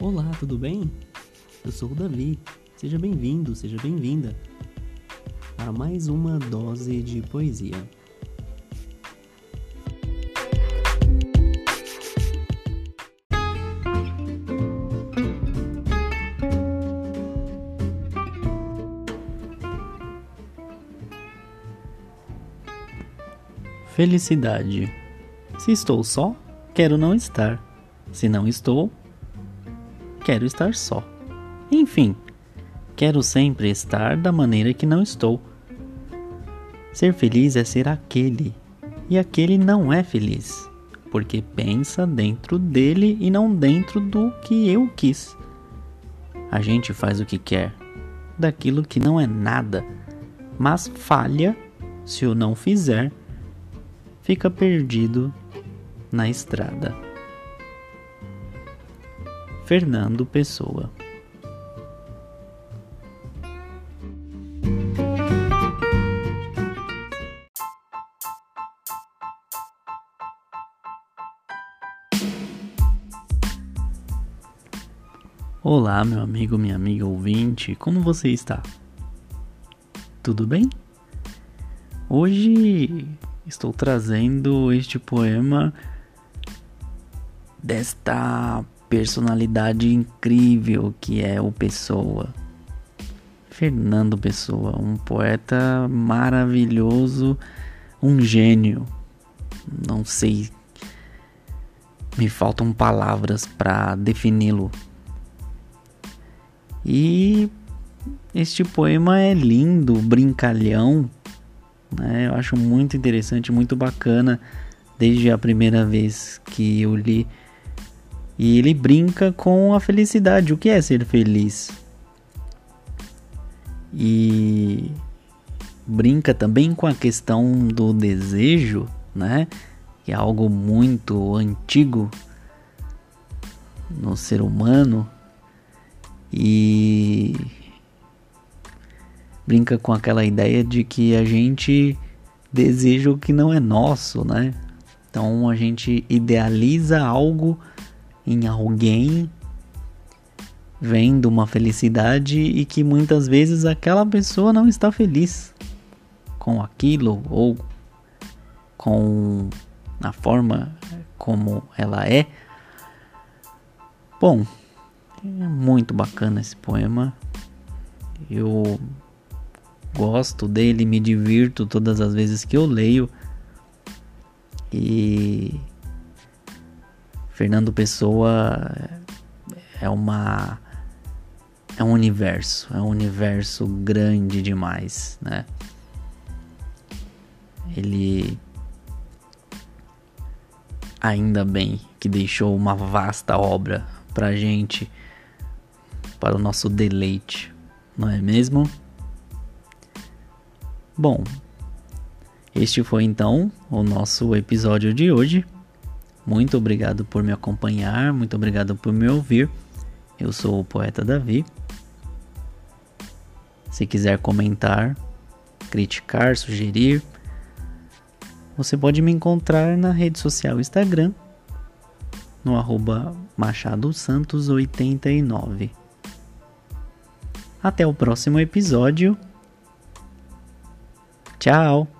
Olá, tudo bem? Eu sou o Davi. Seja bem-vindo, seja bem-vinda a mais uma dose de poesia. Felicidade. Se estou só, quero não estar. Se não estou, quero estar só. Enfim, quero sempre estar da maneira que não estou. Ser feliz é ser aquele, e aquele não é feliz, porque pensa dentro dele e não dentro do que eu quis. A gente faz o que quer, daquilo que não é nada, mas falha se o não fizer fica perdido na estrada. Fernando Pessoa Olá, meu amigo, minha amiga ouvinte, como você está? Tudo bem? Hoje estou trazendo este poema desta personalidade incrível que é o Pessoa. Fernando Pessoa, um poeta maravilhoso, um gênio. Não sei, me faltam palavras para defini-lo. E este poema é lindo, brincalhão, né? Eu acho muito interessante, muito bacana desde a primeira vez que eu li. E ele brinca com a felicidade, o que é ser feliz. E brinca também com a questão do desejo, né? Que é algo muito antigo no ser humano. E brinca com aquela ideia de que a gente deseja o que não é nosso, né? Então a gente idealiza algo em alguém, vendo uma felicidade e que muitas vezes aquela pessoa não está feliz com aquilo ou com a forma como ela é. Bom, é muito bacana esse poema. Eu gosto dele, me divirto todas as vezes que eu leio. E Fernando Pessoa é uma é um universo, é um universo grande demais, né? Ele ainda bem que deixou uma vasta obra pra gente, para o nosso deleite, não é mesmo? Bom, este foi então o nosso episódio de hoje. Muito obrigado por me acompanhar, muito obrigado por me ouvir. Eu sou o poeta Davi. Se quiser comentar, criticar, sugerir, você pode me encontrar na rede social Instagram, no arroba Machado Santos 89. Até o próximo episódio Tchau!